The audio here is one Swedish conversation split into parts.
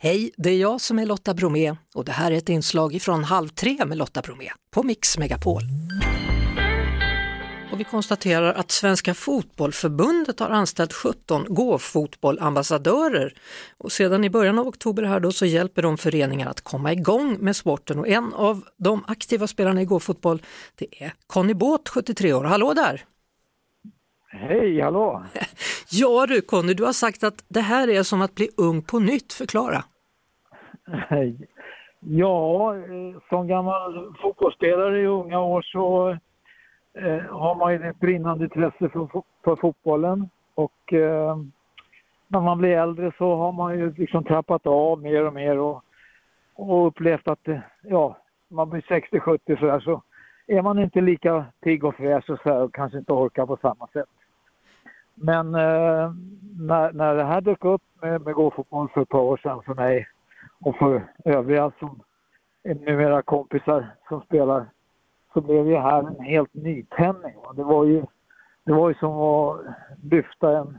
Hej, det är jag som är Lotta Bromé och det här är ett inslag från Halv tre med Lotta Bromé på Mix Megapol. Och vi konstaterar att Svenska Fotbollförbundet har anställt 17 gåfotbollambassadörer och sedan i början av oktober här då så hjälper de föreningar att komma igång med sporten och en av de aktiva spelarna i gåfotboll det är Conny Båt, 73 år. Hallå där! Hej, hallå! Ja du Conny, du har sagt att det här är som att bli ung på nytt, förklara. Ja, eh, som gammal fotbollsspelare i unga år så eh, har man ju ett brinnande intresse för, för fotbollen och eh, när man blir äldre så har man ju liksom trappat av mer och mer och, och upplevt att ja, man blir 60-70 sådär så är man inte lika pigg och fräsch och så här, och kanske inte orkar på samma sätt. Men eh, när, när det här dök upp med, med gåfotboll för ett par år sedan för mig och för övriga som är numera kompisar som spelar så blev det här en helt nytändning. Det var ju, det var ju som att lyfta en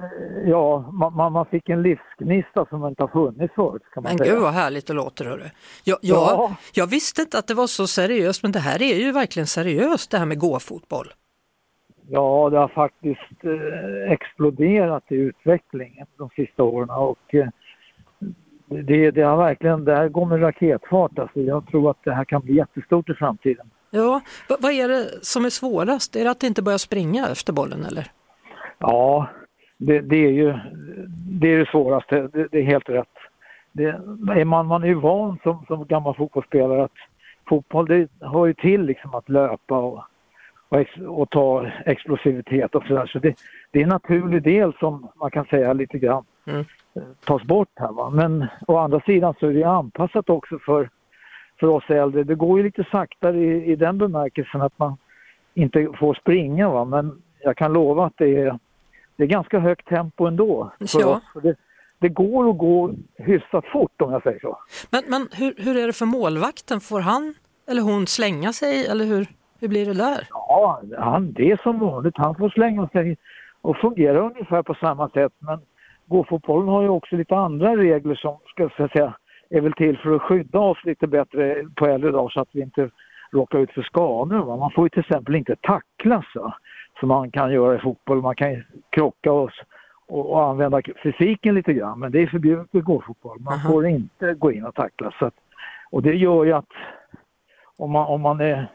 eh, Ja, man, man fick en livsgnista som inte har funnits förut. Kan man men säga. gud vad härligt det låter hörru. Jag, jag, Ja. jag visste inte att det var så seriöst men det här är ju verkligen seriöst det här med gåfotboll. Ja, det har faktiskt eh, exploderat i utvecklingen de sista åren och eh, det, det har verkligen, det här går med raketfart alltså. Jag tror att det här kan bli jättestort i framtiden. Ja, v- vad är det som är svårast? Är det att inte börja springa efter bollen eller? Ja, det, det är ju det, är det svåraste, det, det är helt rätt. Det, är man, man är ju van som, som gammal fotbollsspelare att fotboll det hör ju till liksom att löpa och, och, ex, och ta explosivitet och sådär. Så det, det är en naturlig del som man kan säga lite grann Mm. eh, tas bort här. Va? Men å andra sidan så är det anpassat också för, för oss äldre. Det går ju lite saktare i, i den bemärkelsen att man inte får springa. Va? Men jag kan lova att det är, det är ganska högt tempo ändå. för Ja. oss. Det, det går att gå hyfsat fort om jag säger så. Men, men hur, hur är det för målvakten? Får han eller hon slänga sig eller hur, hur blir det där? Ja, han, det är som vanligt. Han får slänga sig och fungera ungefär på samma sätt. Men gåfotbollen har ju också lite andra regler som ska så säga, är väl till för att skydda oss lite bättre på äldre dagar så att vi inte råkar ut för skador. Va? Man får ju till exempel inte tacklas va? som man kan göra i fotboll. Man kan ju krocka och, och, och använda fysiken lite grann men det är förbjudet i gåfotboll. Man Aha. får inte gå in och tacklas. Att, och det gör ju att om man, om man är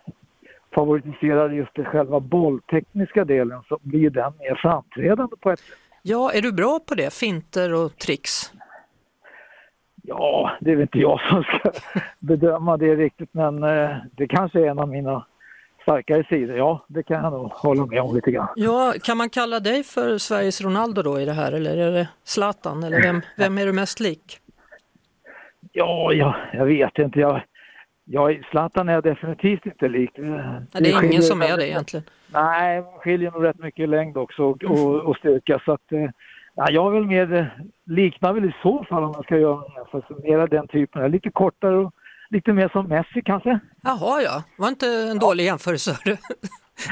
favoritiserar just det själva bolltekniska delen så blir den mer framträdande på ett sätt. Ja, är du bra på det? Finter och tricks? Ja, det är väl inte jag som ska bedöma det riktigt men eh, det kanske är en av mina starkare sidor. Ja, det kan jag nog hålla med om lite grann. Ja, kan man kalla dig för Sveriges Ronaldo då i det här eller är det Zlatan eller vem, vem är du mest lik? Ja, ja jag vet inte. Jag, jag, Zlatan är definitivt inte lik. Ja, det är ingen som är det egentligen. Nej, det skiljer nog rätt mycket i längd också och, och, och styrka. Så att, eh, ja, jag väl mer, eh, liknar väl i så fall om man ska göra en jämförelse, mera den typen. Lite kortare och lite mer som Messi kanske. Jaha ja, var inte en dålig jämförelse.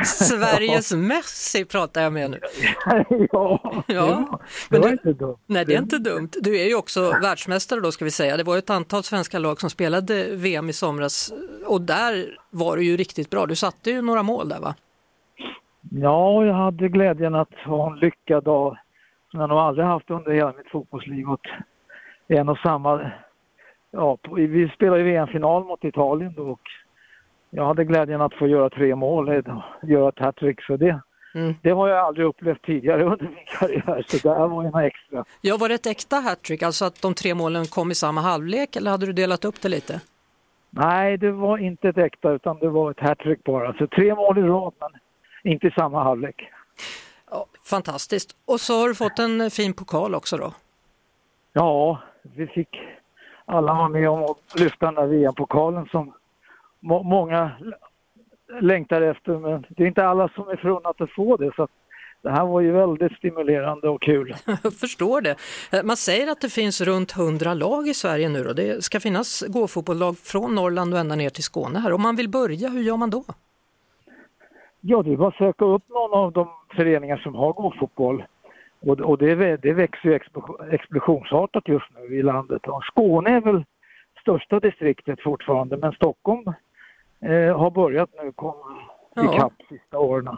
Sveriges Messi pratar jag med nu. ja, Ja, det men var du- inte dumt. Nej, det är inte dumt. Du är ju också världsmästare då ska vi säga. Det var ju ett antal svenska lag som spelade VM i somras och där var du ju riktigt bra. Du satte ju några mål där va? Ja, jag hade glädjen att ha en lyckad dag som jag nog aldrig haft under hela mitt fotbollsliv. Att en och samma... Ja, vi spelade i VM-final mot Italien då och jag hade glädjen att få göra tre mål, göra ett hattrick. Så det, Mm. det har jag aldrig upplevt tidigare under min karriär, så det här var ju något extra. Ja, var det ett äkta hattrick, alltså att de tre målen kom i samma halvlek eller hade du delat upp det lite? Nej, det var inte ett äkta utan det var ett hattrick bara. Så tre mål i rad, men inte i samma halvlek. Ja, fantastiskt. Och så har du fått en fin pokal också då. Ja, vi fick alla vara med om att lyfta den där VM-pokalen som må många längtar efter. Men det är inte alla som är förunnat att få det. Så det här var ju väldigt stimulerande och kul. Jag förstår det. Man säger att det finns runt 100 lag i Sverige nu och det ska finnas gåfotbollslag från Norrland och ända ner till Skåne här. Om man vill börja, hur gör man då? Ja, det är bara att söka upp någon av de föreningar som har gåfotboll Och, och det, det växer ju explosionsartat just nu i landet. Och Skåne är väl största distriktet fortfarande men Stockholm eh, har börjat nu komma ja. ikapp sista åren.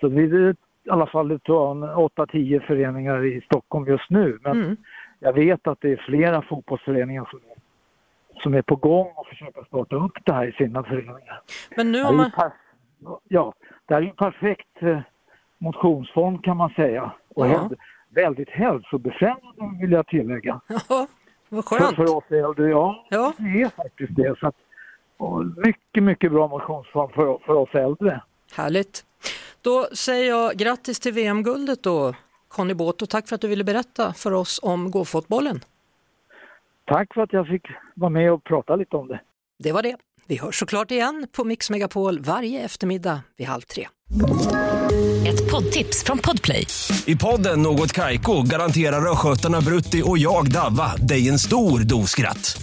Så det är i alla fall 8-10 föreningar i Stockholm just nu. Men mm. jag vet att det är flera fotbollsföreningar som är, som är på gång och försöker starta upp det här i sina föreningar. Men nu om man... Ja, det här är en perfekt eh, motionsform kan man säga. Och ja. väldigt hälsobefrämjande vill jag tillägga. Ja, vad skönt. För, för oss äldre, ja, ja. Det är faktiskt det. Så att, mycket, mycket bra motionsform för, för oss äldre. Härligt. Då säger jag grattis till VM-guldet då, Conny Båt, och tack för att du ville berätta för oss om gåfotbollen. Tack för att jag fick vara med och prata lite om det. Det var det. Vi hörs såklart igen på Mix Megapol varje eftermiddag vid halv tre. Ett poddtips från Podplay. I podden Något Kaiko garanterar östgötarna Brutti och jag, Davva, dig en stor dos skratt.